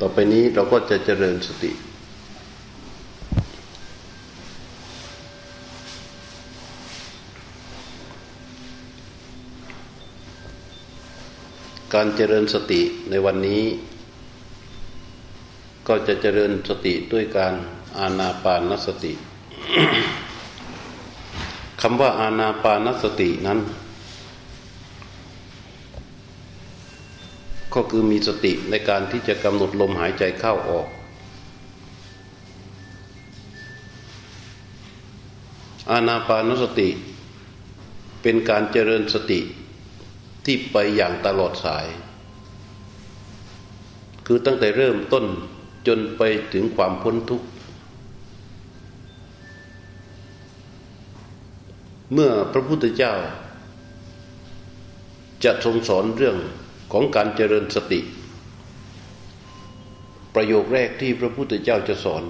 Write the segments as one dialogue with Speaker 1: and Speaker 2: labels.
Speaker 1: ต่อไปนี้เราก็จะเจริญสติ การเจริญสติในวันนี้ ก็จะเจริญสติด้วยการอาณาปานสติคำว่าอาณาปานสตินั้น ก็คือมีสติในการที่จะกำหนดลมหายใจเข้าออก อาณาปานสติ เป็นการเจริญสติที่ไปอย่างตลอดสาย คือตั้งแต่เริ่มต้นจนไปถึงความพ้นทุกข์ เมื่อพระพุทธเจ้าจะทรงสอนเรื่อง ของการเจริญสติ ประโยคแรกที่พระพุทธเจ้าจะสอน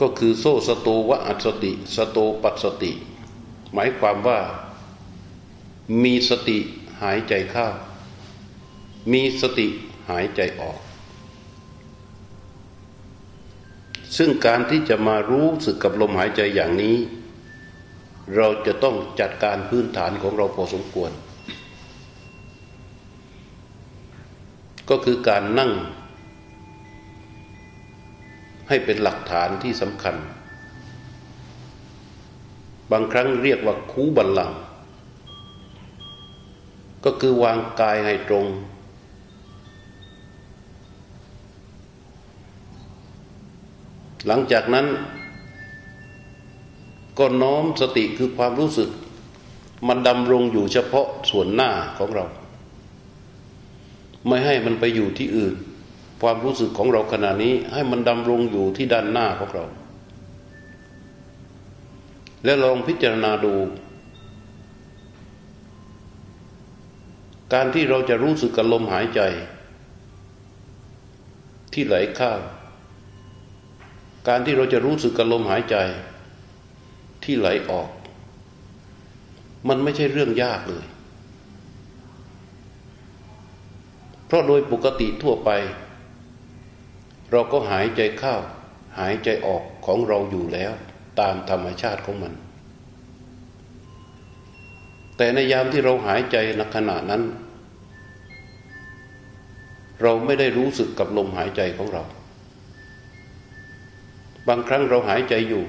Speaker 1: ก็คือโซสโตวะอัสติ สโตปัสสติ หมายความว่ามีสติหายใจเข้า มีสติหายใจออก ซึ่งการที่จะมารู้สึกกับลมหายใจอย่างนี้ เราจะต้องจัดการพื้นฐานของเราพอสมควร ก็คือการนั่ง ให้เป็นหลักฐานที่สำคัญ บางครั้งเรียกว่าคูบัลลัง ก็คือวางกายให้ตรง หลังจากนั้น ก็น้อมสติคือความรู้สึก มันดำรงอยู่เฉพาะส่วนหน้าของเรา ไม่ให้มันไปอยู่ที่อื่น ความรู้สึกของเราขณะนี้ให้มันดำรงอยู่ที่ด้านหน้าของเรา และลองพิจารณาดู การที่เราจะรู้สึกกับลมหายใจ ที่ไหลเข้าการที่เราจะรู้สึกกับลมหายใจที่ไหลออก มันไม่ใช่เรื่องยากเลย เพราะโดยปกติทั่วไป เราก็หายใจเข้าหายใจออกของเราอยู่แล้ว ตามธรรมชาติของมัน แต่ในยามที่เราหายใจในขณะนั้น เราไม่ได้รู้สึกกับลมหายใจของเรา บางครั้งเราหายใจอยู่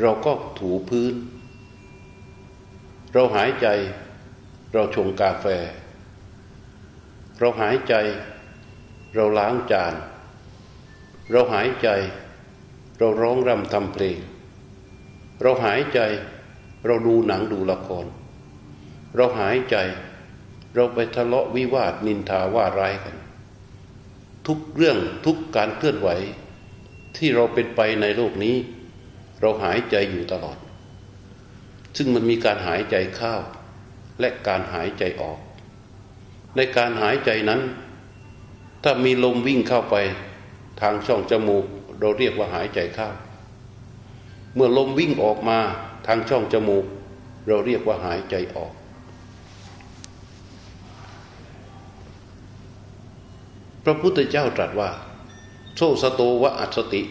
Speaker 1: เราก็ถูพื้น เราหายใจ เราชงกาแฟ เราหายใจ เราล้างจาน เราหายใจ เราร้องรำทำเพลง เราหายใจ เราดูหนังดูละคร เราหายใจ เราไปทะเลาะวิวาทนินทาว่าร้ายกัน ทุกเรื่องทุกการเคลื่อนไหว ที่เราเป็นไปในโลกนี้ เราหายใจอยู่ตลอด ซึ่งมันมีการหายใจเข้าและการหายใจออก ในการหายใจนั้น ถ้ามีลมวิ่งเข้าไปทางช่องจมูก เราเรียกว่าหายใจเข้า เมื่อลมวิ่งออกมาทางช่องจมูก เราเรียกว่าหายใจออก พระพุทธเจ้าตรัสว่า โซสโตวะอัสติ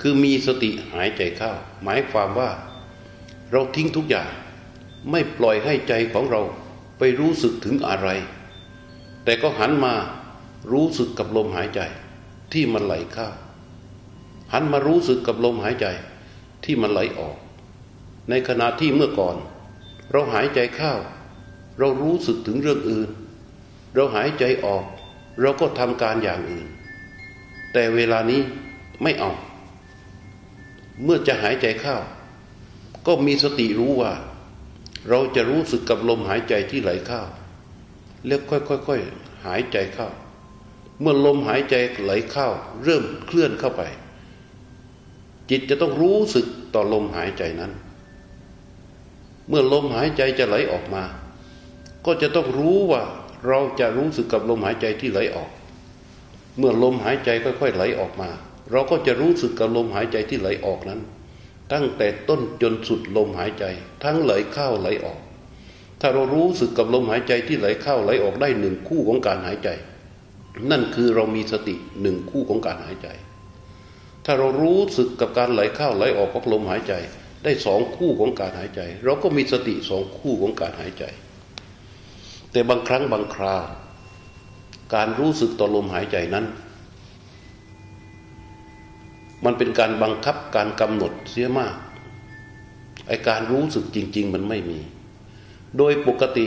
Speaker 1: คือมีสติหายใจเข้า หมายความว่า เราทิ้งทุกอย่าง ไม่ปล่อยให้ใจของเราไปรู้สึกถึงอะไร แต่ก็หันมารู้สึกกับลมหายใจ ที่มันไหลเข้า หันมารู้สึกกับลมหายใจ ที่มันไหลออก ในขณะที่เมื่อก่อน เราหายใจเข้า เรารู้สึกถึงเรื่องอื่น เราหายใจออก เราก็ทำการอย่างอื่น แต่เวลานี้ไม่เอา เมื่อจะหายใจเข้า ก็มีสติรู้ว่า เราจะรู้สึกกับลมหายใจที่ไหลเข้า แล้วค่อยๆหายใจเข้า เมื่อลมหายใจไหลเข้า เริ่มเคลื่อนเข้าไป จิตจะต้องรู้สึกต่อลมหายใจนั้น เมื่อลมหายใจจะไหลออกมา ก็จะต้องรู้ว่าเราจะรู้สึกกับลมหายใจที่ไหลออก เมื่อลมหายใจค่อย ๆ ไหลออกมา เราก็จะรู้สึกกับลมหายใจที่ไหลออกนั้น ตั้งแต่ต้นจนสุดลมหายใจ ทั้งไหลเข้าไหลออก ถ้าเรารู้สึกกับลมหายใจที่ไหลเข้าไหลออกได้หนึ่งคู่ของการหายใจ นั่นคือเรามีสติหนึ่งคู่ของการหายใจ ถ้าเรารู้สึกกับการไหลเข้าไหลออกของลมหายใจ ได้สองคู่ของการหายใจ เราก็มีสติสองคู่ของการหายใจ แต่บางครั้งบางคราวการรู้สึกต่อลมหายใจนั้น มันเป็นการบังคับการกำหนดเสียมากไอการรู้สึกจริง ๆ มันไม่มี โดยปกติ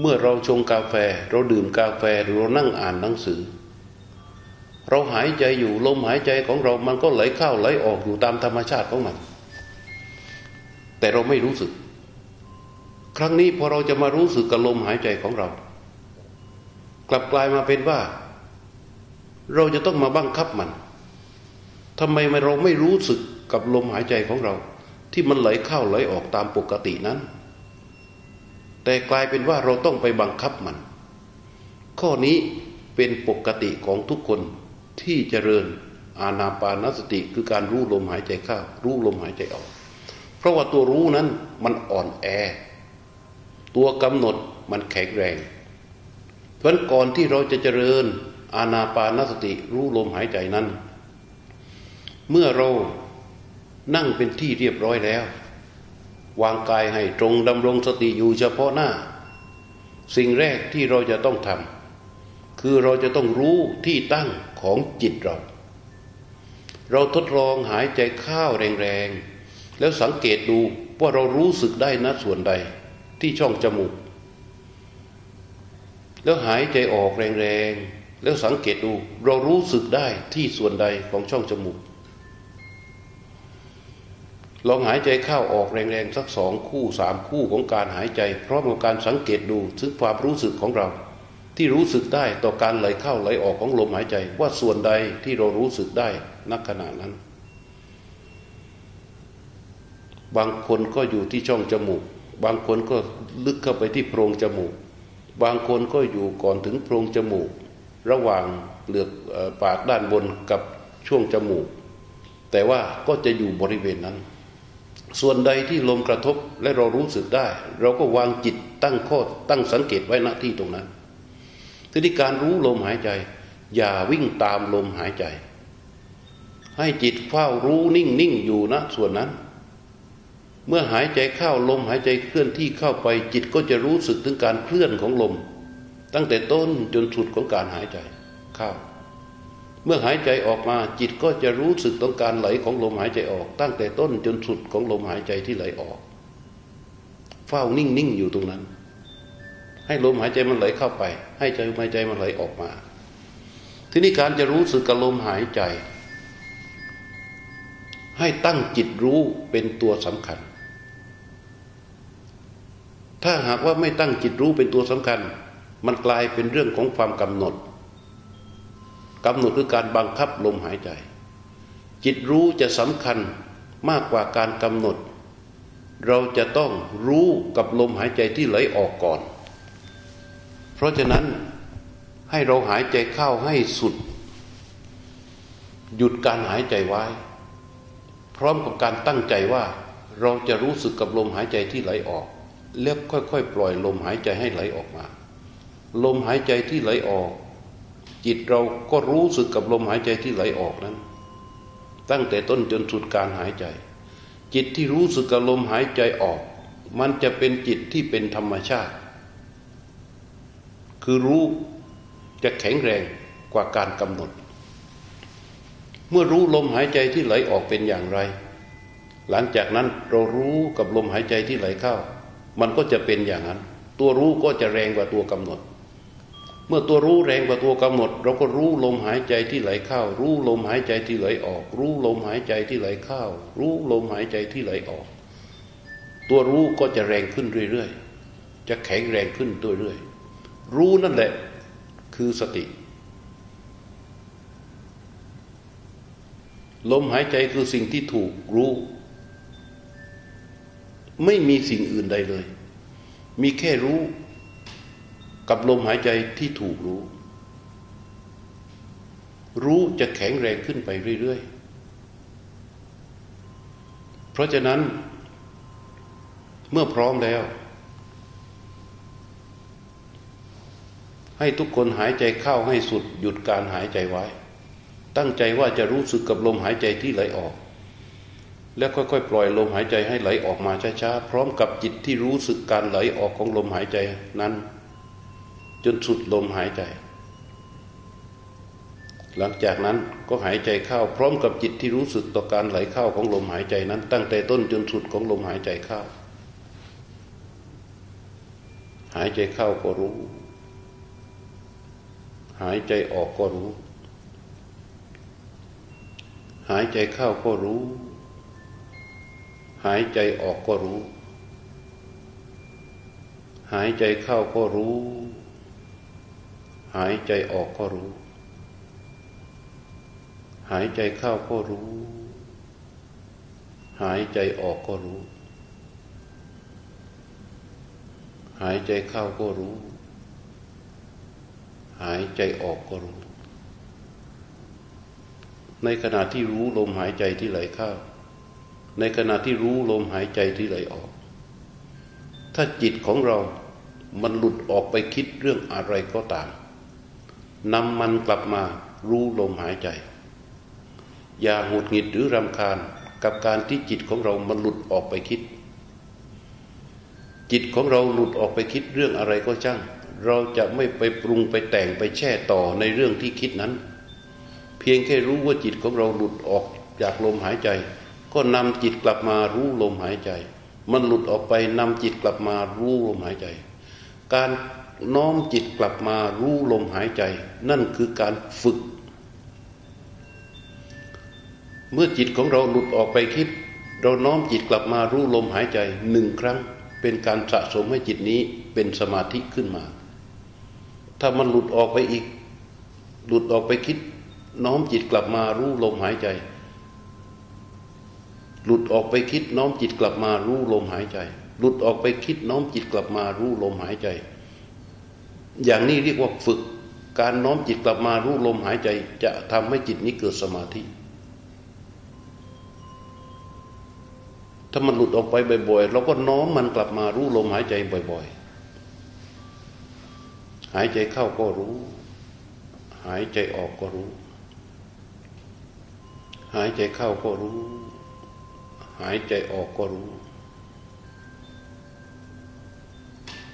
Speaker 1: เมื่อเราชงกาแฟเราดื่มกาแฟหรือเรานั่งอ่านหนังสือ เราหายใจอยู่ลมหายใจของเรามันก็ไหลเข้าไหลออกอยู่ตามธรรมชาติของมัน แต่เราไม่รู้สึก ครั้งนี้พอเราจะมารู้สึกกับลมหายใจของเรา กลับกลายมาเป็นว่า เราจะต้องมาบังคับมันทำไมเราไม่รู้สึกกับลมหายใจของเรา ที่มันไหลเข้าไหลออกตามปกตินั้น แต่กลายเป็นว่าเราต้องไปบังคับมัน ข้อนี้เป็นปกติของทุกคนที่เจริญอาณาปานสติคือการรู้ลมหายใจเข้ารู้ลมหายใจออก เพราะว่าตัวรู้นั้นมันอ่อนแอ ตัวกำหนดมันแข็งแรง เพราะก่อนที่เราจะเจริญอาณาปานสติรู้ลมหายใจนั้น เมื่อเรานั่งเป็นที่เรียบร้อยแล้ว วางกายให้ตรงดำรงสติอยู่เฉพาะหน้า สิ่งแรกที่เราจะต้องทำคือเราจะต้องรู้ที่ตั้งของจิตเรา เราทดลองหายใจเข้าแรงๆ แล้วสังเกตดูว่าเรารู้สึกได้นะส่วนใดที่ช่องจมูก แล้วหายใจออกแรงๆ แล้วสังเกตดูเรารู้สึกได้ที่ส่วนใดของช่องจมูก ลองหายใจเข้าออกแรงๆสักสองคู่สามคู่ของการหายใจ พร้อมกับการสังเกตดูถึงความรู้สึกของเรา ที่รู้สึกได้ต่อการไหลเข้าไหลออกของลมหายใจ ว่าส่วนใดที่เรารู้สึกได้นักขณะนั้น บางคนก็อยู่ที่ช่องจมูก บางคนก็ลึกเข้าไปที่โพรงจมูก บางคนก็อยู่ก่อนถึงโพรงจมูก ระหว่างเปลือกปากด้านบนกับช่วงจมูก แต่ว่าก็จะอยู่บริเวณนั้น ส่วนใดที่ลมกระทบและเรารู้สึกได้ เราก็วางจิตตั้งข้อตั้งสังเกตไว้ณที่ตรงนั้นทีนี้การรู้ลมหายใจ อย่าวิ่งตามลมหายใจ ให้จิตเฝ้ารู้นิ่งนิ่งอยู่ณส่วนนั้น เมื่อหายใจเข้าลมหายใจเคลื่อนที่เข้าไป จิตก็จะรู้สึกถึงการเคลื่อนของลม ตั้งแต่ต้นจนสุดของการหายใจเข้า เมื่อหายใจออกมาจิตก็จะรู้สึกต้องการไหลของลมหายใจออก ตั้งแต่ต้นจนสุดของลมหายใจที่ไหลออก เฝ้านิ่งนิ่งอยู่ตรงนั้น ให้ลมหายใจมันไหลเข้าไป ให้ใจหายใจมันไหลออกมา ทีนี้การจะรู้สึกกับลมหายใจ ให้ตั้งจิตรู้เป็นตัวสำคัญ ถ้าหากว่าไม่ตั้งจิตรู้เป็นตัวสำคัญ มันกลายเป็นเรื่องของความกำหนด กำหนดคือการบังคับลมหายใจ จิตรู้จะสำคัญมากกว่าการกำหนด เราจะต้องรู้กับลมหายใจที่ไหลออกก่อน เพราะฉะนั้นให้เราหายใจเข้าให้สุด หยุดการหายใจไว้ พร้อมกับการตั้งใจว่าเราจะรู้สึกกับลมหายใจที่ไหลออกแล้วค่อยๆ ปล่อยลมหายใจให้ไหลออกมา ลมหายใจที่ไหลออก จิตเราก็รู้สึกกับลมหายใจที่ไหลออกนั้น ตั้งแต่ต้นจนสุดการหายใจ จิตที่รู้สึกกับลมหายใจออก มันจะเป็นจิตที่เป็นธรรมชาติ คือรู้จะแข็งแรงกว่าการกำหนด เมื่อรู้ลมหายใจที่ไหลออกเป็นอย่างไร หลังจากนั้นเรารู้กับลมหายใจที่ไหลเข้า มันก็จะเป็นอย่างนั้น ตัวรู้ก็จะแรงกว่าตัวกำหนด มื่อตัวรู้แรงกว่าตัวกำหนด เราก็รู้ลมหายใจที่ไหลเข้า รู้ลมหายใจที่ไหลออก รู้ลมหายใจที่ไหลเข้า รู้ลมหายใจที่ไหลออก ตัวรู้ก็จะแรงขึ้นเรื่อยๆ จะแข็งแรงขึ้นตัวเรื่อยรู้นั่นแหละคือสติ ลมหายใจคือสิ่งที่ถูกรู้ ไม่มีสิ่งอื่นใดเลย มีแค่รู้ กับลมหายใจที่ถูกรู้ รู้จะแข็งแรงขึ้นไปเรื่อย ๆ เพราะฉะนั้น เมื่อพร้อมแล้วใให้ทุกคนหายใจเข้าให้สุดหยุดการหายใจไว้ ตั้งใจว่าจะรู้สึกกับลมหายใจที่ไหลออกแล้วค่อยๆ ปล่อยลมหายใจให้ไหลออกมาช้าๆ พร้อมกับจิตที่รู้สึกการไหลออกของลมหายใจนั้น จนสุดลมหายใจ หลังจากนั้นก็หายใจเข้าพร้อมกับจิตที่รู้สึกต่อการไหลเข้าของลมหายใจนั้น ตั้งแต่ต้นจนสุดของลมหายใจเข้า หายใจเข้าก็รู้ หายใจออกก็รู้ หายใจเข้าก็รู้ หายใจออกก็รู้ หายใจเข้าก็รู้ หายใจออกก็รู้ หายใจเข้าก็รู้ หายใจออกก็รู้ หายใจเข้าก็รู้ หายใจออกก็รู้ ในขณะที่รู้ลมหายใจที่ไหลเข้า ในขณะที่รู้ลมหายใจที่ไหลออก ถ้าจิตของเรามันหลุดออกไปคิดเรื่องอะไรก็ตาม นำมันกลับมารู้ลมหายใจ อย่าหงุดหงิดหรือรำคาญกับการที่จิตของเรามันหลุดออกไปคิด จิตของเราหลุดออกไปคิดเรื่องอะไรก็ช่าง เราจะไม่ไปปรุงไปแต่งไปแช่ต่อในเรื่องที่คิดนั้น เพียงแค่รู้ว่าจิตของเราหลุดออกจากลมหายใจ ก็นำจิตกลับมารู้ลมหายใจ มันหลุดออกไปนำจิตกลับมารู้ลมหายใจ การ น้อมจิตกลับมารู้ลมหายใจ นั่นคือการฝึก เมื่อจิตของเราหลุดออกไปคิด เราน้อมจิตกลับมารู้ลมหายใจหนึ่งครั้ง เป็นการสะสมให้จิตนี้เป็นสมาธิขึ้นมา ถ้ามันหลุดออกไปอีก หลุดออกไปคิด น้อมจิตกลับมารู้ลมหายใจ หลุดออกไปคิดน้อมจิตกลับมารู้ลมหายใจ หลุดออกไปคิดน้อมจิตกลับมารู้ลมหายใจ อย่างนี้เรียกว่าฝึกการน้อมจิตกลับมารู้ลมหายใจจะทำให้จิตนี้เกิดสมาธิ ถ้ามันหลุดออกไปบ่อยๆเราก็น้อมมันกลับมารู้ลมหายใจบ่อย ๆ หายใจเข้าก็รู้ หายใจออกก็รู้ หายใจเข้าก็รู้ หายใจออกก็รู้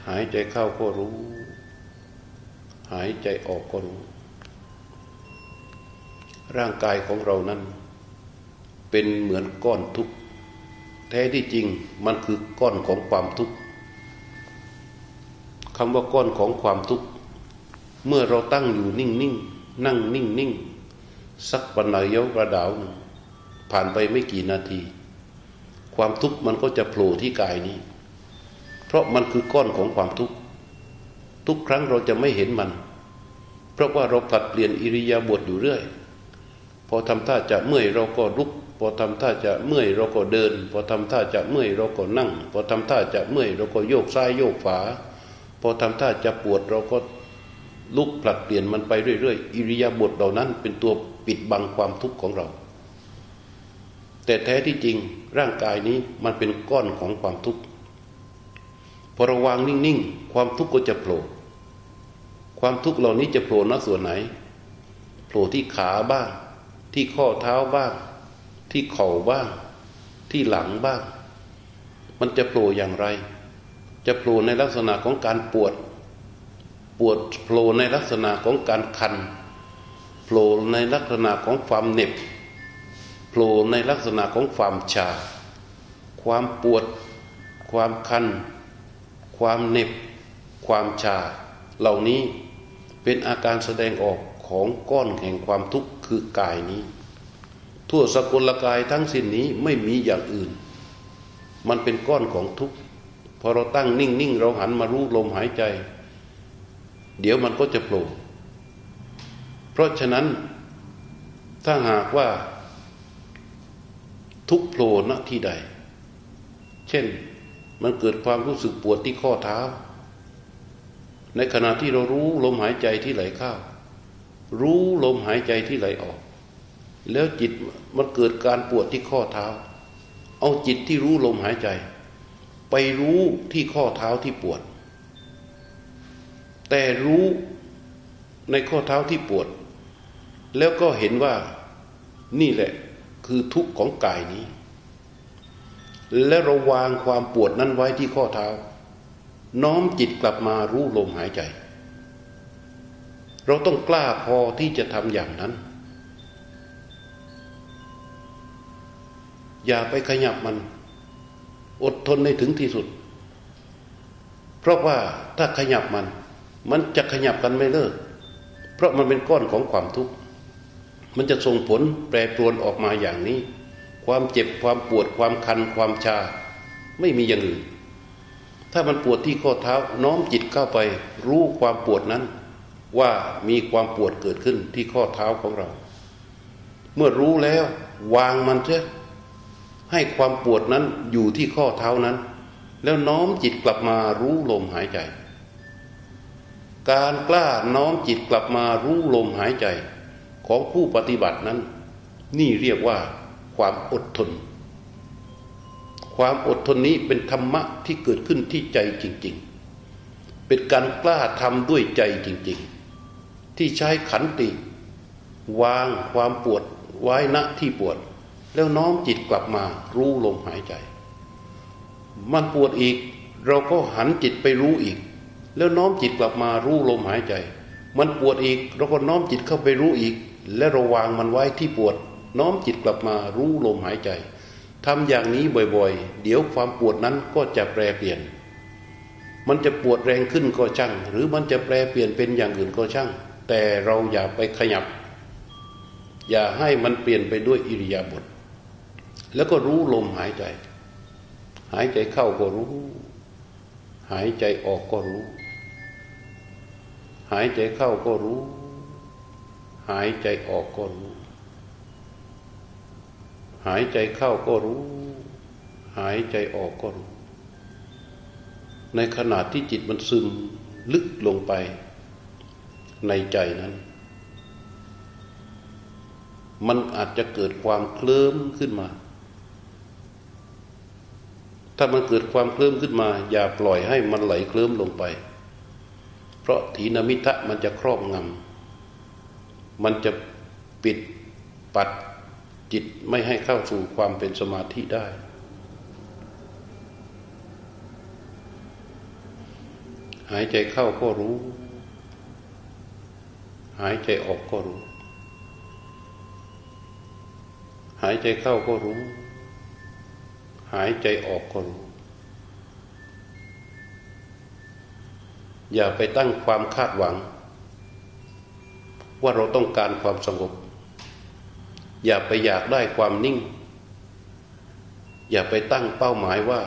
Speaker 1: หายใจเข้าก็รู้ หายใจออกก็รู้ร่างกายของเรานั้น เป็นเหมือนก้อนทุกข์แท้ที่จริงมันคือก้อนของความทุกข์คำว่าก้อนของความทุกข์เมื่อเราตั้งอยู่นิ่งนิ่งนั่งนิ่งนิ่งสักปัญญาระดาวหนึ่งผ่านไปไม่กี่นาที ความทุกข์มันก็จะโผล่ที่กายนี้ เพราะมันคือก้อนของความทุกข์ ทุกครั้งเราจะไม่เห็นมัน เพราะว่าเราผลัดเปลี่ยนอิริยาบถอยู่เรื่อย พอทำท่าจะเมื่อยเราก็ลุก พอทำท่าจะเมื่อยเราก็เดิน พอทำท่าจะเมื่อยเราก็นั่ง พอทำท่าจะเมื่อยเราก็โยกซ้ายโยกขวาพอทำท่าจะปวดเราก็ลุกผลัดเปลี่ยนมันไปเรื่อยๆอิริยาบถเหล่านั้นเป็นตัวปิดบังความทุกข์ของเรา แต่แท้ที่จริงร่างกายนี้มันเป็นก้อนของความทุกข์พอระวางนิ่งๆ ความทุกข์ก็จะโผล่ ความทุกข์เหล่านี้จะโผล่ณส่วนไหนโผล่ที่ขาบ้าง ที่ข้อเท้าบ้าง ที่เข่าบ้าง ที่หลังบ้าง มันจะโผล่อย่างไร จะโผล่ในลักษณะของการปวด ปวดโผล่ในลักษณะของการคันโผล่ในลักษณะของความเหน็บโผล่ในลักษณะของความชา ความปวด ความคัน ความเหน็บ ความชา เหล่านี้ เป็นอาการแสดงออกของก้อนแห่งความทุกข์คือกายนี้ ทั่วสกุลกายทั้งสิ้นนี้ไม่มีอย่างอื่น มันเป็นก้อนของทุกข์พอเราตั้งนิ่งนิ่งเราหันมารู้ลมหายใจ เดี๋ยวมันก็จะโผล่เพราะฉะนั้นถ้าหากว่าทุกโผล่ณที่ใด เช่นมันเกิดความรู้สึกปวดที่ข้อเท้า ในขณะที่เรารู้ลมหายใจที่ไหลเข้า รู้ลมหายใจที่ไหลออก แล้วจิตมันเกิดการปวดที่ข้อเท้า เอาจิตที่รู้ลมหายใจ ไปรู้ที่ข้อเท้าที่ปวด แต่รู้ในข้อเท้าที่ปวด แล้วก็เห็นว่านี่แหละคือทุกข์ของกายนี้ และเราวางความปวดนั้นไว้ที่ข้อเท้า น้อมจิตกลับมารู้ลมหายใจ เราต้องกล้าพอที่จะทำอย่างนั้น อย่าไปขยับมัน อดทนในถึงที่สุด เพราะว่าถ้าขยับมัน มันจะขยับกันไม่เลิก เพราะมันเป็นก้อนของความทุกข์มันจะส่งผลแปรปรวนออกมาอย่างนี้ ความเจ็บความปวดความคันความชา ไม่มีอย่างอื่น ถ้ามันปวดที่ข้อเท้าน้อมจิตเข้าไปรู้ความปวดนั้น ว่ามีความปวดเกิดขึ้นที่ข้อเท้าของเรา เมื่อรู้แล้ว วางมันเถอะให้ความปวดนั้นอยู่ที่ข้อเท้านั้น แล้วน้อมจิตกลับมารู้ลมหายใจ การกล้าน้อมจิตกลับมารู้ลมหายใจของผู้ปฏิบัตินั้น นี่เรียกว่าความอดทน ความอดทนนี้เป็นธรรมะที่เกิดขึ้นที่ใจจริง ๆ เป็นการกล้าทำด้วยใจจริง ๆ ที่ใช้ขันติ วางความปวดไว้ณที่ปวด แล้วน้อมจิตกลับมารู้ลมหายใจ มันปวดอีก เราก็หันจิตไปรู้อีก แล้วน้อมจิตกลับมารู้ลมหายใจ มันปวดอีก เราก็น้อมจิตเข้าไปรู้อีก และระวางมันไว้ที่ปวด น้อมจิตกลับมารู้ลมหายใจ ทำอย่างนี้บ่อยๆ เดี๋ยวความปวดนั้นก็จะแปรเปลี่ยน มันจะปวดแรงขึ้นก็ช่าง หรือมันจะแปรเปลี่ยนเป็นอย่างอื่นก็ช่าง แต่เราอย่าไปขยับ อย่าให้มันเปลี่ยนไปด้วยอิริยาบถ แล้วก็รู้ลมหายใจ หายใจเข้าก็รู้ หายใจออกก็รู้ หายใจเข้าก็รู้ หายใจออกก็รู้ หายใจเข้าก็รู้ หายใจออกก็รู้ ในขณะที่จิตมันซึมลึกลงไป ในใจนั้น มันอาจจะเกิดความเคลิ้มขึ้นมา ถ้ามันเกิดความเคลิ้มขึ้นมา อย่าปล่อยให้มันไหลเคลิ้มลงไป เพราะถีนมิทะมันจะครอบงำมันจะปิดปัด จิตไม่ให้เข้าสู่ความเป็นสมาธิได้ หายใจเข้าก็รู้ หายใจออกก็รู้ หายใจเข้าก็รู้ หายใจออกก็รู้ อย่าไปตั้งความคาดหวัง ว่าเราต้องการความสงบ อย่าไปอยากได้ความนิ่ง อย่าไปตั้งเป้าหมายว่า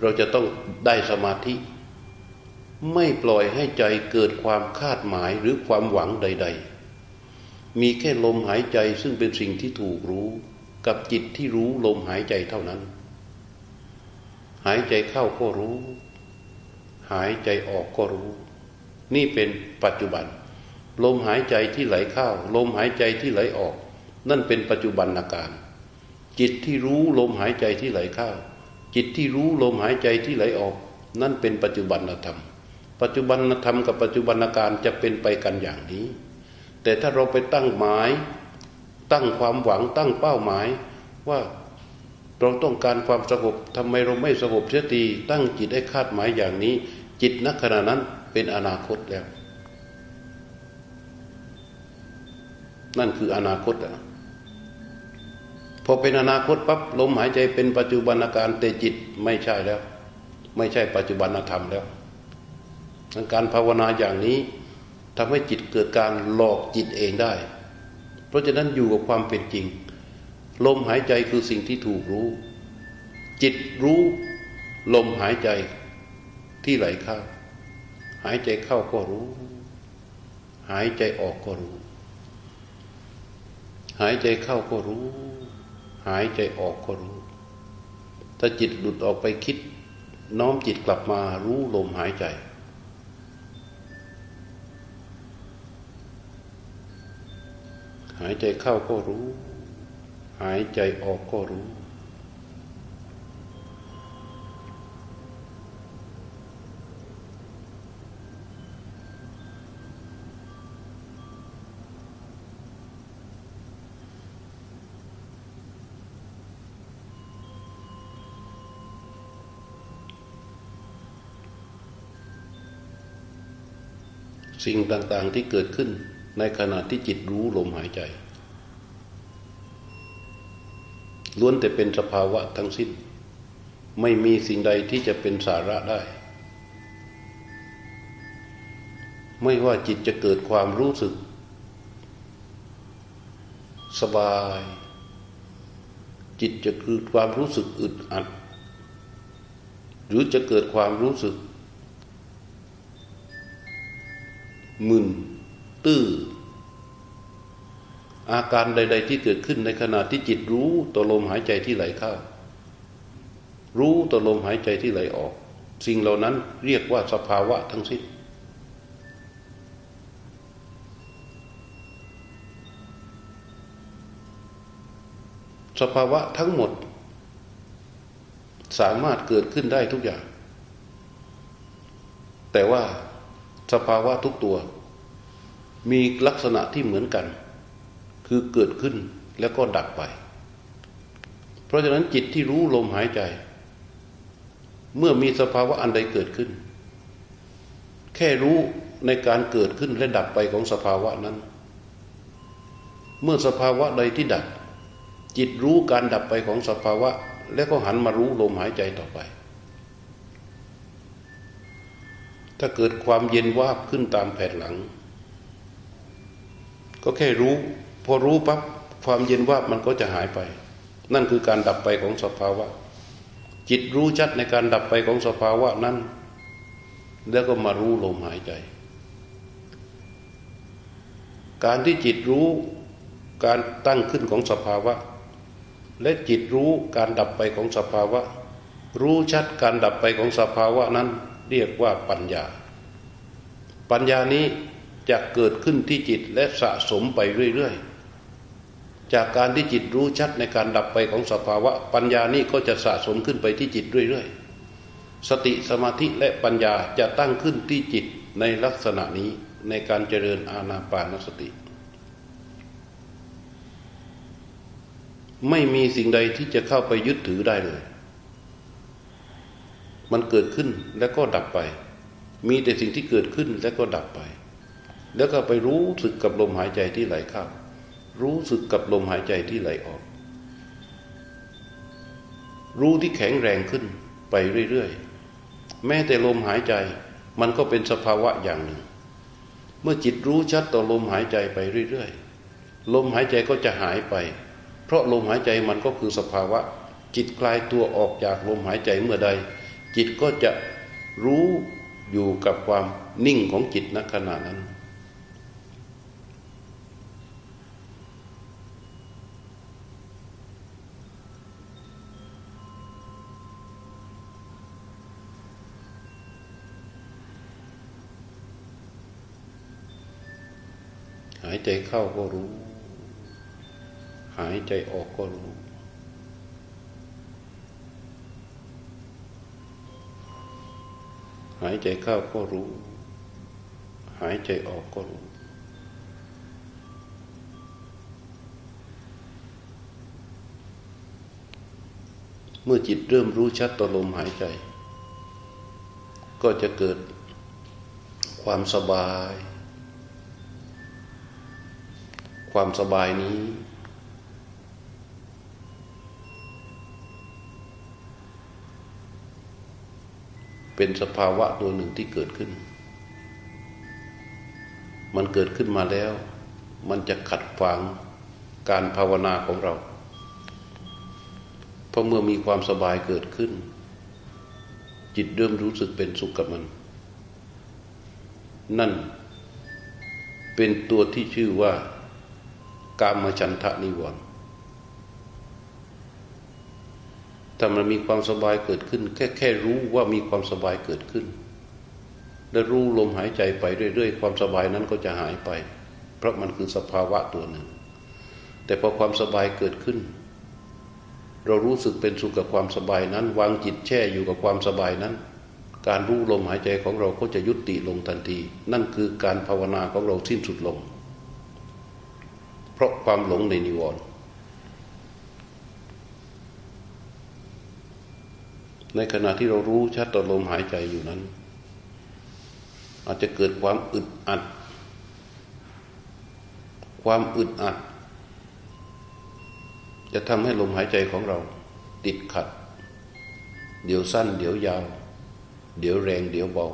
Speaker 1: เราจะต้องได้สมาธิ ไม่ปล่อยให้ใจเกิดความคาดหมายหรือความหวังใด ๆ มีแค่ลมหายใจซึ่งเป็นสิ่งที่ถูกรู้ กับจิตที่รู้ลมหายใจเท่านั้น หายใจเข้าก็รู้ หายใจออกก็รู้ นี่เป็นปัจจุบันลมหายใจที่ไหลเข้าลมหายใจที่ไหลออก นั่นเป็นปัจจุบันอาการ จิตที่รู้ลมหายใจที่ไหลเข้า จิตที่รู้ลมหายใจที่ไหลออก นั่นเป็นปัจจุบันธรรม ปัจจุบันธรรมกับปัจจุบันอาการจะเป็นไปกันอย่างนี้ แต่ถ้าเราไปตั้งหมาย ตั้งความหวังตั้งเป้าหมายว่าเราต้องการความสงบทำไมเราไม่สงบเสียทีตั้งจิตให้คาดหมายอย่างนี้ จิตนักขณะนั้นเป็นอนาคตแล้ว นั่นคืออนาคตอะ พอเป็นอนาคตปั๊บลมหายใจเป็นปัจจุบันอาการแต่จิตไม่ใช่แล้ว ไม่ใช่ปัจจุบันธรรมแล้วการภาวนาอย่างนี้ทำให้จิตเกิดการหลอกจิตเองได้ เพราะฉะนั้นอยู่กับความเป็นจริง ลมหายใจคือสิ่งที่ถูกรู้ จิตรู้ลมหายใจที่ไหลเข้า หายใจเข้าก็รู้ หายใจออกก็รู้ หายใจเข้าก็รู้ หายใจออกก็รู้ ถ้าจิตหลุดออกไปคิด น้อมจิตกลับมารู้ลมหายใจ หายใจเข้าก็รู้ หายใจออกก็รู้ สิ่งต่างๆที่เกิดขึ้นในขณะที่จิตรู้ลมหายใจ ล้วนแต่เป็นสภาวะทั้งสิ้น ไม่มีสิ่งใดที่จะเป็นสาระได้ ไม่ว่าจิตจะเกิดความรู้สึก สบาย จิตจะเกิดความรู้สึกอึดอัด หรือจะเกิดความรู้สึก มึนตื้ออาการใด ๆ ที่เกิดขึ้นในขณะที่จิตรู้ต่อลมหายใจที่ไหลเข้า รู้ต่อลมหายใจที่ไหลออก สิ่งเหล่านั้นเรียกว่าสภาวะทั้งสิ้นสภาวะทั้งหมด สามารถเกิดขึ้นได้ทุกอย่าง แต่ว่า สภาวะทุกตัว มีลักษณะที่เหมือนกัน คือเกิดขึ้นแล้วก็ดับไป เพราะฉะนั้นจิตที่รู้ลมหายใจ เมื่อมีสภาวะอันใดเกิดขึ้น แค่รู้ในการเกิดขึ้นและดับไปของสภาวะนั้น เมื่อสภาวะใดที่ดับ จิตรู้การดับไปของสภาวะ แล้วก็หันมารู้ลมหายใจต่อไป ถ้าเกิดความเย็นวาบขึ้นตามแผ่นหลัง ก็แค่รู้ พอรู้ปั๊บความเย็นว่ามันก็จะหายไป นั่นคือการดับไปของสภาวะ จิตรู้ชัดในการดับไปของสภาวะนั้น แล้วก็มารู้ลมหายใจ การที่จิตรู้การตั้งขึ้นของสภาวะ และจิตรู้การดับไปของสภาวะ รู้ชัดการดับไปของสภาวะนั้น เรียกว่าปัญญา ปัญญานี้จะเกิดขึ้นที่จิตและสะสมไปเรื่อยๆ จากการที่จิตรู้ชัดในการดับไปของสภาวะ ปัญญานี้ก็จะสะสมขึ้นไปที่จิตเรื่อยๆ สติสมาธิและปัญญาจะตั้งขึ้นที่จิตในลักษณะนี้ในการเจริญอาณาปานสติ ไม่มีสิ่งใดที่จะเข้าไปยึดถือได้เลย มันเกิดขึ้นแล้วก็ดับไป มีแต่สิ่งที่เกิดขึ้นแล้วก็ดับไป แล้วก็ไปรู้สึกกับลมหายใจที่ไหลเข้า รู้สึกกับลมหายใจที่ไหลออก รู้ที่แข็งแรงขึ้นไปเรื่อยๆ แม้แต่ลมหายใจมันก็เป็นสภาวะอย่างหนึ่ง เมื่อจิตรู้ชัดต่อลมหายใจไปเรื่อยๆ ลมหายใจก็จะหายไป เพราะลมหายใจมันก็คือสภาวะ จิตคลายตัวออกจากลมหายใจเมื่อใด จิตก็จะรู้อยู่กับความนิ่งของจิตณขณะนั้น หายใจเข้าก็รู้ หายใจออกก็รู้ หายใจเข้าก็รู้ หายใจออกก็รู้ เมื่อจิตเริ่มรู้ชัดต่อลมหายใจ ก็จะเกิดความสบาย ความสบายนี้ เป็นสภาวะตัวหนึ่งที่เกิดขึ้น มันเกิดขึ้นมาแล้ว มันจะขัดขวางการภาวนาของเรา เพราะเมื่อมีความสบายเกิดขึ้น จิตเริ่มรู้สึกเป็นสุขกับมัน นั่นเป็นตัวที่ชื่อว่ากามฉันทะนิวรณ์ ถ้ามันมีความสบายเกิดขึ้น แค่แค่รู้ว่ามีความสบายเกิดขึ้น และรู้ลมหายใจไปเรื่อยๆ ความสบายนั้นก็จะหายไป เพราะมันคือสภาวะตัวหนึ่ง แต่พอความสบายเกิดขึ้น เรารู้สึกเป็นสุขกับความสบายนั้น วางจิตแช่อยู่กับความสบายนั้น การรู้ลมหายใจของเราก็จะยุติลงทันที นั่นคือการภาวนาของเราสิ้นสุดลง เพราะความหลงในนิวรณ์ ในขณะที่เรารู้ชัดต่อลมหายใจอยู่นั้น อาจจะเกิดความอึดอัด ความอึดอัด จะทำให้ลมหายใจของเรา ติดขัด เดี๋ยวสั้น เดี๋ยวยาว เดี๋ยวแรง เดี๋ยวเบา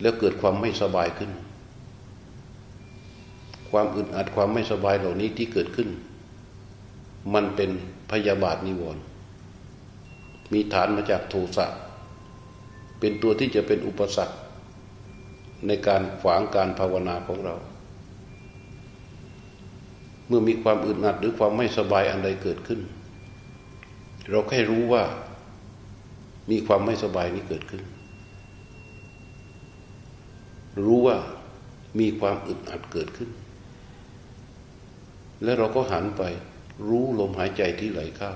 Speaker 1: แล้วเกิดความไม่สบายขึ้น ความอึดอัดความไม่สบายเหล่านี้ที่เกิดขึ้น มันเป็นพยาบาทนิวรณ์ มีฐานมาจากโทสะเป็นตัวที่จะเป็นอุปสรรค ในการขวางการภาวนาของเรา เมื่อมีความอึดอัดหรือความไม่สบายอันใดเกิดขึ้น เราแค่รู้ว่ามีความไม่สบายนี้เกิดขึ้น รู้ว่ามีความอึดอัดเกิดขึ้น และเราก็หันไปรู้ลมหายใจที่ไหลเข้า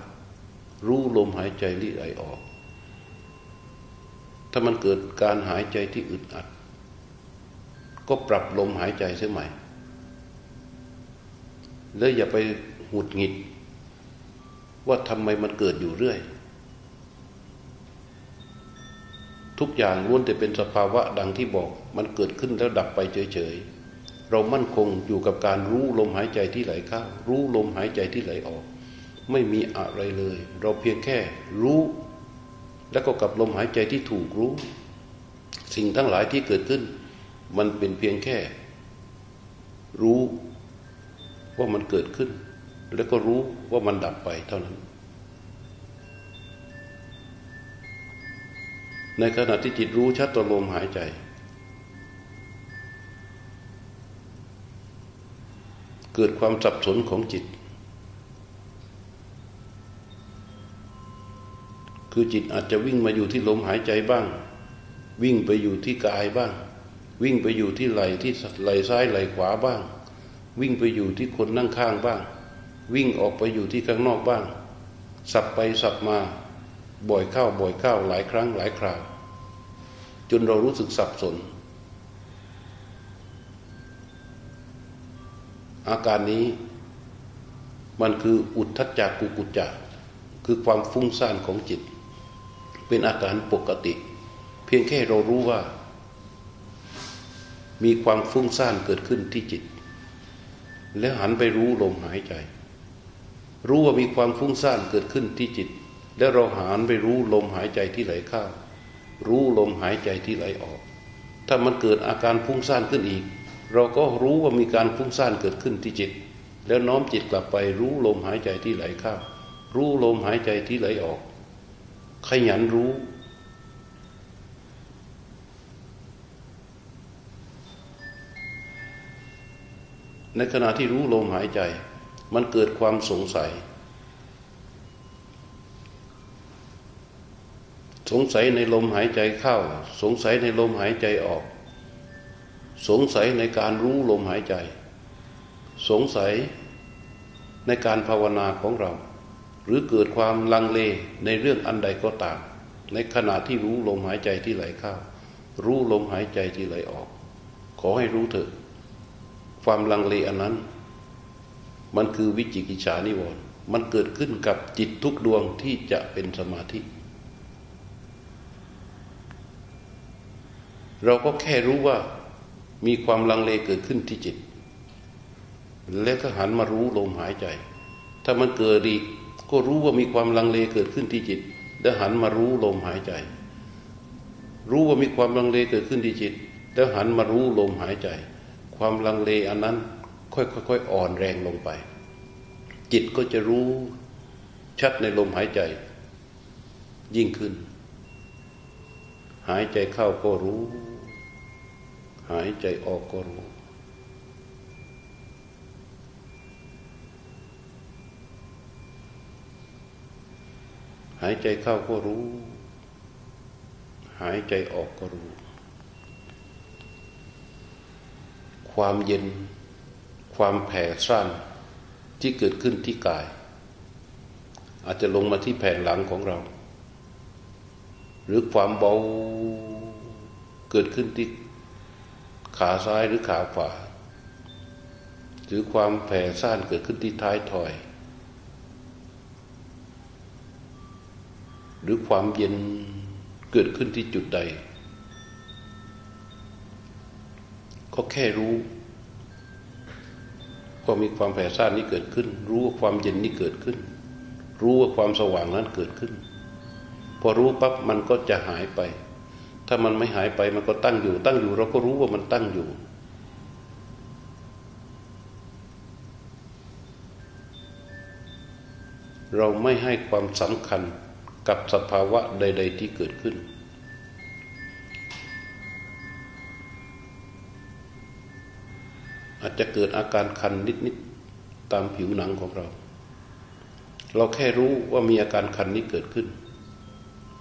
Speaker 1: รู้ลมหายใจที่ไหลออก ถ้ามันเกิดการหายใจที่อึดอัด ก็ปรับลมหายใจเสียใหม่ แล้วอย่าไปหุดหงิด ว่าทำไมมันเกิดอยู่เรื่อย ทุกอย่างล้วนแต่เป็นสภาวะดังที่บอก มันเกิดขึ้นแล้วดับไปเฉยๆเรามั่นคงอยู่กับการรู้ลมหายใจที่ไหลเข้ารู้ลมหายใจที่ไหลออก ไม่มีอะไรเลย เราเพียงแค่รู้ แล้วก็กับลมหายใจที่ถูกรู้ สิ่งทั้งหลายที่เกิดขึ้น มันเป็นเพียงแค่ รู้ว่ามันเกิดขึ้น แล้วก็รู้ว่ามันดับไปเท่านั้น ในขณะที่จิตรู้ชัดต่อลมหายใจเกิดความสับสนของจิต คือจิตอาจจะวิ่งมาอยู่ที่ลมหายใจบ้าง วิ่งไปอยู่ที่กายบ้าง วิ่งไปอยู่ที่ไหล่ที่ไหล่ซ้ายไหล่ขวาบ้าง วิ่งไปอยู่ที่คนนั่งข้างบ้าง วิ่งออกไปอยู่ที่ข้างนอกบ้าง สับไปสับมาบ่อยเข้าบ่อยเข้าหลายครั้งหลายคราว จนเรารู้สึกสับสน อาการนี้มันคืออุทธัจจากกุกุจจะคือความฟุ้งซ่านของจิต เป็นอาการปกติ เพียงแค่เรารู้ว่า มีความฟุ้งซ่านเกิดขึ้นที่จิต แล้วหันไปรู้ลมหายใจ รู้ว่ามีความฟุ้งซ่านเกิดขึ้นที่จิต แล้วเราหันไปรู้ลมหายใจที่ไหลเข้ารู้ลมหายใจที่ไหลออก ถ้ามันเกิดอาการฟุ้งซ่านขึ้นอีก เราก็รู้ว่ามีการฟุ้งซ่านเกิดขึ้นที่จิต แล้วน้อมจิตกลับไปรู้ลมหายใจที่ไหลเข้ารู้ลมหายใจที่ไหลออก ขยันรู้ ในขณะที่รู้ลมหายใจ มันเกิดความสงสัย สงสัยในลมหายใจเข้า สงสัยในลมหายใจออก สงสัยในการรู้ลมหายใจ สงสัยในการภาวนาของเรา หรือเกิดความลังเลในเรื่องอันใดก็ตาม ในขณะที่รู้ลมหายใจที่ไหลเข้า รู้ลมหายใจที่ไหลออก ขอให้รู้เถอะ ความลังเลอันนั้น มันคือวิจิกิจฉานิวรณ์มันเกิดขึ้นกับจิตทุกดวงที่จะเป็นสมาธิ เราก็แค่รู้ว่ามีความลังเลเกิดขึ้นที่จิต แล้วก็หันมารู้ลมหายใจ ถ้ามันเกิดอีก ก็รู้ว่ามีความลังเลเกิดขึ้นที่จิต แล้วหันมารู้ลมหายใจ รู้ว่ามีความลังเลเกิดขึ้นที่จิต แล้วหันมารู้ลมหายใจ ความลังเลอันนั้นค่อยๆอ่อนแรงลงไป จิตก็จะรู้ชัดในลมหายใจ ยิ่งขึ้น หายใจเข้าก็รู้ หายใจออกก็รู้ หายใจเข้าก็รู้ หายใจออกก็รู้ ความเย็น ความแผ่ซ่านที่เกิดขึ้นที่กาย อาจจะลงมาที่แผ่นหลังของเรา หรือความเบาเกิดขึ้นที่ขาซ้ายหรือขาขวาหรือความแผ่ซ่านเกิดขึ้นที่ท้ายถอย หรือความเย็นเกิดขึ้นที่จุดใด ก็แค่รู้พอมีความแผ่ซ่านนี้เกิดขึ้น รู้ว่าความเย็นนี้เกิดขึ้น รู้ว่าความสว่างนั้นเกิดขึ้น พอรู้ปั๊บมันก็จะหายไป ถ้ามันไม่หายไปมันก็ตั้งอยู่ ตั้งอยู่เราก็รู้ว่ามันตั้งอยู่ เราไม่ให้ความสำคัญ กับสภาวะใด ๆ ที่เกิดขึ้น อาจจะเกิดอาการคันนิด ๆ ตามผิวหนังของเรา เราแค่รู้ว่ามีอาการคันนี้เกิดขึ้น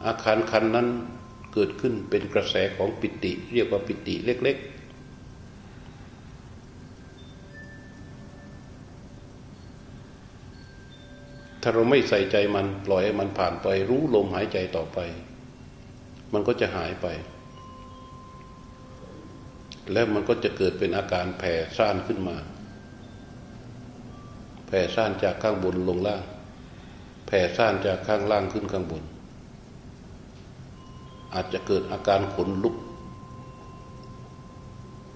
Speaker 1: อาการคันนั้นเกิดขึ้นเป็นกระแสของปิติ เรียกว่าปิติเล็ก ๆ ถ้าเราไม่ใส่ใจมันปล่อยให้มันผ่านไป รู้ลมหายใจต่อไป มันก็จะหายไป แล้วมันก็จะเกิดเป็นอาการแผ่ซ่านขึ้นมา แผ่ซ่านจากข้างบนลงล่าง แผ่ซ่านจากข้างล่างขึ้นข้างบน อาจจะเกิดอาการขนลุก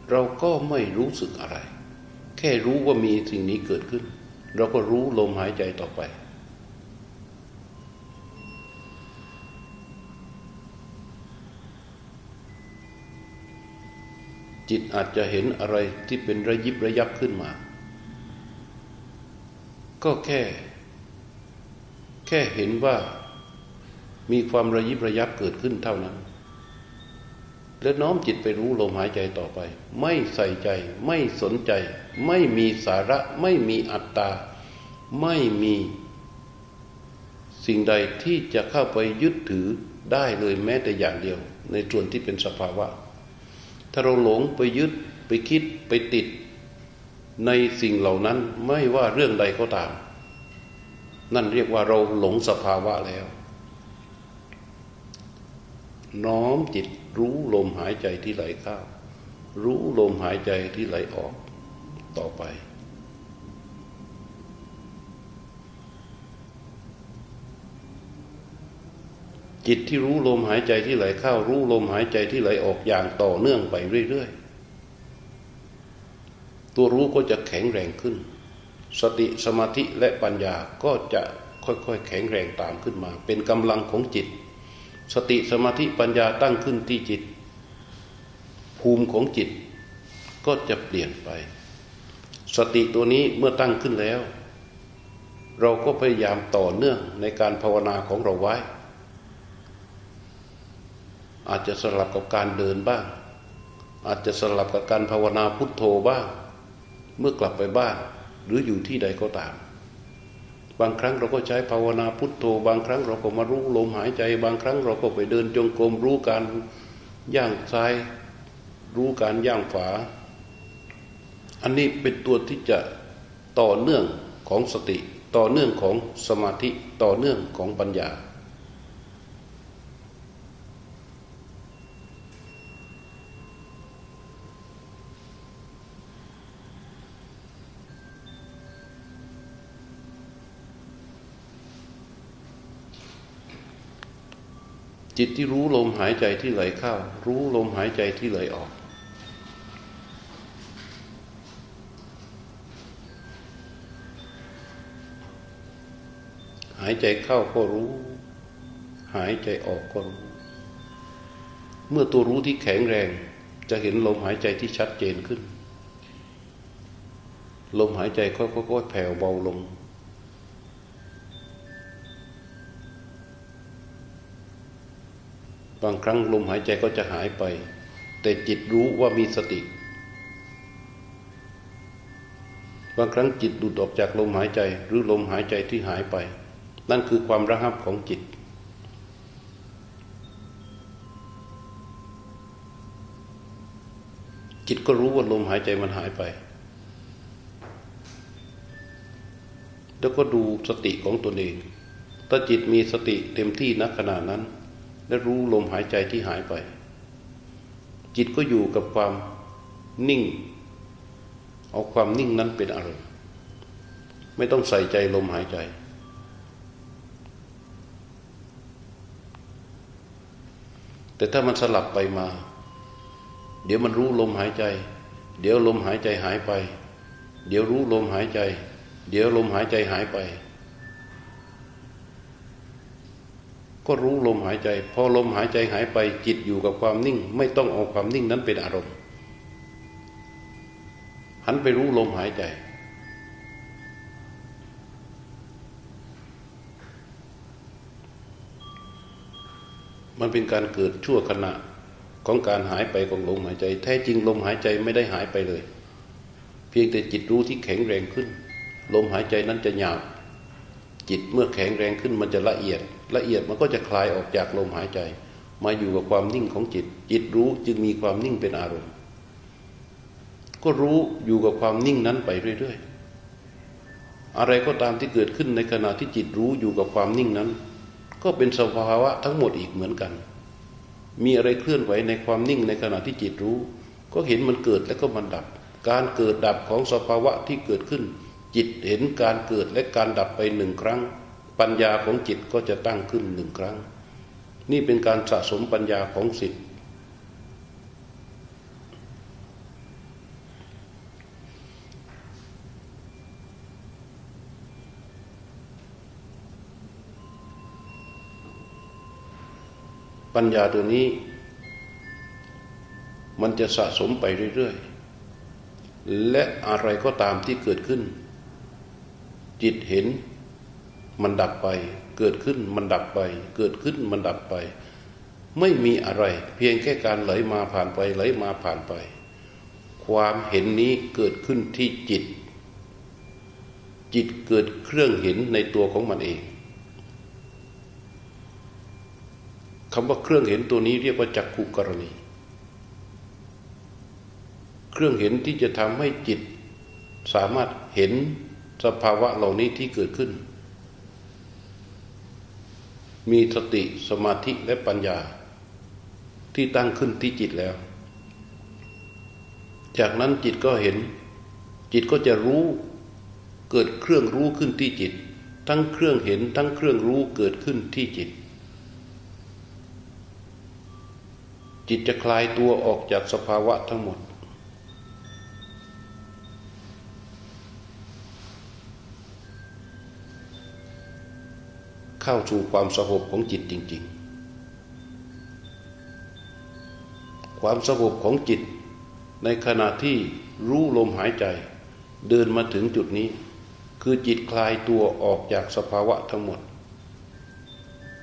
Speaker 1: เราก็ไม่รู้สึกอะไร แค่รู้ว่ามีสิ่งนี้เกิดขึ้นเราก็รู้ลมหายใจต่อไป จิตอาจจะเห็นอะไรที่เป็นระยิบระยับขึ้นมา ก็แค่ แค่เห็นว่ามีความระยิบระยับเกิดขึ้นเท่านั้น แล้วน้อมจิตไปรู้ลมหายใจต่อไป ไม่ใส่ใจ ไม่สนใจ ไม่มีสาระ ไม่มีอัตตา ไม่มีสิ่งใดที่จะเข้าไปยึดถือได้เลยแม้แต่อย่างเดียว ในส่วนที่เป็นสภาวะ ถ้าเราหลงไปยึดไปคิดไปติด ในสิ่งเหล่านั้นไม่ว่าเรื่องใดก็ตาม นั่นเรียกว่าเราหลงสภาวะแล้ว น้อมจิตรู้ลมหายใจที่ไหลเข้ารู้ลมหายใจที่ไหลออกต่อไป จิตที่รู้ลมหายใจที่ไหลเข้า รู้ลมหายใจที่ไหลออกอย่างต่อเนื่องไปเรื่อยๆ ตัวรู้ก็จะแข็งแรงขึ้น สติสมาธิและปัญญาก็จะค่อยๆ แข็งแรงตามขึ้นมา เป็นกำลังของจิต สติสมาธิปัญญาตั้งขึ้นที่จิต ภูมิของจิตก็จะเปลี่ยนไป สติตัวนี้เมื่อตั้งขึ้นแล้ว เราก็พยายามต่อเนื่องในการภาวนาของเราไว้ อาจจะสลับกับการเดินบ้าง อาจจะสลับกับการภาวนาพุทโธบ้าง เมื่อกลับไปบ้านหรืออยู่ที่ใดก็ตาม บางครั้งเราก็ใช้ภาวนาพุทโธ บางครั้งเราก็มารู้ลมหายใจ บางครั้งเราก็ไปเดินจงกรมรู้การย่างซ้าย รู้การย่างฝาอันนี้เป็นตัวที่จะต่อเนื่องของสติ ต่อเนื่องของสมาธิต่อเนื่องของปัญญา จิตที่รู้ลมหายใจที่ไหลเข้า รู้ลมหายใจที่ไหลออก หายใจเข้าก็รู้ หายใจออกก็รู้ เมื่อตัวรู้ที่แข็งแรง จะเห็นลมหายใจที่ชัดเจนขึ้น ลมหายใจค่อยๆแผ่วเบาลง บางครั้งลมหายใจก็จะหายไป แต่จิตรู้ว่ามีสติ บางครั้งจิตดูดออกจากลมหายใจหรือลมหายใจที่หายไป นั่นคือความระหับของจิต จิตก็รู้ว่าลมหายใจมันหายไป แล้วก็ดูสติของตนเองถ้าจิตมีสติเต็มที่นักขณะนั้น และรู้ลมหายใจที่หายไป จิตก็อยู่กับความนิ่ง เอาความนิ่งนั้นเป็นอารมณ์ไม่ต้องใส่ใจลมหายใจ แต่ถ้ามันสลับไปมา เดี๋ยวมันรู้ลมหายใจ เดี๋ยวลมหายใจหายไป เดี๋ยวรู้ลมหายใจ เดี๋ยวลมหายใจหายไป ก็รู้ลมหายใจ พอลมหายใจหายไปจิตอยู่กับความนิ่ง ไม่ต้องเอาความนิ่งนั้นเป็นอารมณ์ หันไปรู้ลมหายใจ มันเป็นการเกิดชั่วขณะของการหายไปของลมหายใจ แท้จริงลมหายใจไม่ได้หายไปเลย เพียงแต่จิตรู้ที่แข็งแรงขึ้น ลมหายใจนั้นจะหยาบจิตเมื่อแข็งแรงขึ้นมันจะละเอียด ละเอียดมันก็จะคลายออกจากลมหายใจ มาอยู่กับความนิ่งของจิต จิตรู้จึงมีความนิ่งเป็นอารมณ์ ก็รู้อยู่กับความนิ่งนั้นไปเรื่อยๆ อะไรก็ตามที่เกิดขึ้นในขณะที่จิตรู้อยู่กับความนิ่งนั้น ก็เป็นสภาวะทั้งหมดอีกเหมือนกัน มีอะไรเคลื่อนไหวในความนิ่งในขณะที่จิตรู้ ก็เห็นมันเกิดแล้วก็มันดับ การเกิดดับของสภาวะที่เกิดขึ้น จิตเห็นการเกิดและการดับไปหนึ่งครั้ง ปัญญาของจิตก็จะตั้งขึ้นหนึ่งครั้ง นี่เป็นการสะสมปัญญาของสิทธิปัญญาตัวนี้ มันจะสะสมไปเรื่อยๆ และอะไรก็ตามที่เกิดขึ้น จิตเห็น มันดับไป เกิดขึ้นมันดับไป เกิดขึ้นมันดับไป ไม่มีอะไร เพียงแค่การไหลมาผ่านไปไหลมาผ่านไป ความเห็นนี้เกิดขึ้นที่จิต จิตเกิดเครื่องเห็นในตัวของมันเองคำว่าเครื่องเห็นตัวนี้เรียกว่าจักขุกรณี เครื่องเห็นที่จะทำให้จิตสามารถเห็นสภาวะเหล่านี้ที่เกิดขึ้น มีสติสมาธิและปัญญา ที่ตั้งขึ้นที่จิตแล้ว จากนั้นจิตก็เห็น จิตก็จะรู้เกิดเครื่องรู้ขึ้นที่จิต ทั้งเครื่องเห็นทั้งเครื่องรู้เกิดขึ้นที่จิต จิตจะคลายตัวออกจากสภาวะทั้งหมด เข้าสู่ความสงบของจิตจริง ๆ ความสงบของจิตในขณะที่รู้ลมหายใจ เดินมาถึงจุดนี้ คือจิตคลายตัวออกจากสภาวะทั้งหมด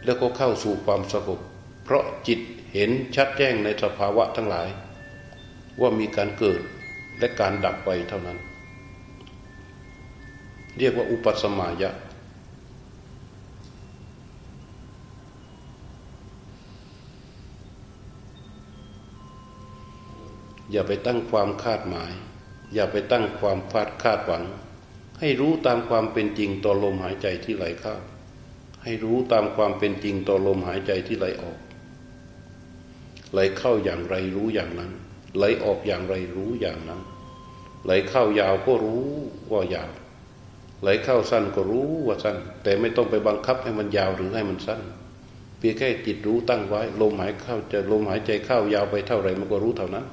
Speaker 1: แล้วก็เข้าสู่ความสงบเพราะจิตเห็นชัดแจ้งในสภาวะทั้งหลาย ว่ามีการเกิดและการดับไปเท่านั้น เรียกว่าอุปสมายะ อย่าไปตั้งความคาดหมาย อย่าไปตั้งความคาดคาดหวัง ให้รู้ตามความเป็นจริงต่อลมหายใจที่ไหลเข้า ให้รู้ตามความเป็นจริงต่อลมหายใจที่ไหลออก ไหลเข้าอย่างไรรู้อย่างนั้น ไหลออกอย่างไรรู้อย่างนั้น ไหลเข้ายาวก็รู้ว่ายาว ไหลเข้าสั้นก็รู้ว่าสั้น แต่ไม่ต้องไปบังคับให้มันยาวหรือให้มันสั้นเพียงแค่จิตรู้ตั้งไว้ ลมหายเข้าจะลมหายใจเข้ายาวไปเท่าไรมันก็รู้เท่านั้น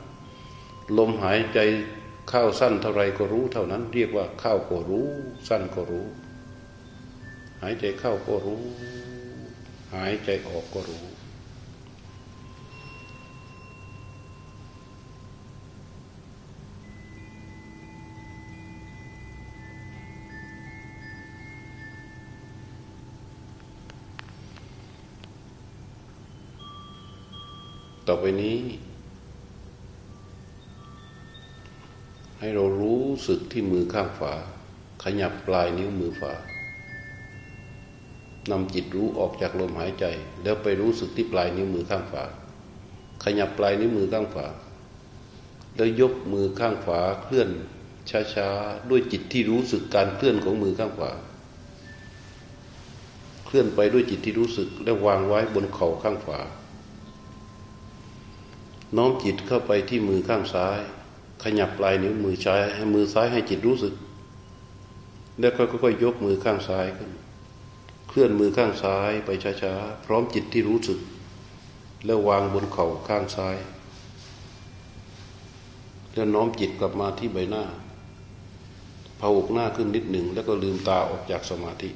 Speaker 1: ลมหายใจเข้าสั้นเท่าไรก็รู้เท่านั้น เรียกว่าเข้าก็รู้ สั้นก็รู้ หายใจเข้าก็รู้ หายใจออกก็รู้ ต่อไปนี้ ให้เรารู้สึกที่มือข้างฝา ขยับปลายนิ้วมือฝานำจิตรู้ออกจากลมหายใจ แล้วไปรู้สึกที่ปลายนิ้วมือข้างฝา ขยับปลายนิ้วมือข้างฝา แล้วยกมือข้างฝาเคลื่อนช้าๆด้วยจิตที่รู้สึกการเคลื่อนของมือข้างขวา เคลื่อนไปด้วยจิตที่รู้สึกแล้ววางไว้บนเข่าข้างขวา น้อมจิตเข้าไปที่มือข้างซ้าย ขยับปลายนิ้วมือซ้ายให้มือซ้ายให้จิตรู้สึก แล้วค่อยๆยกมือข้างซ้ายขึ้น เคลื่อนมือข้างซ้ายไปช้าๆ พร้อมจิตที่รู้สึก แล้ววางบนเข่าข้างซ้ายแแล้วน้อมจิตกลับมาที่ใบหน้าผาอกหน้าขึ้นนิดหนึ่งแล้วก็ลืมตาออกจากสมาธิ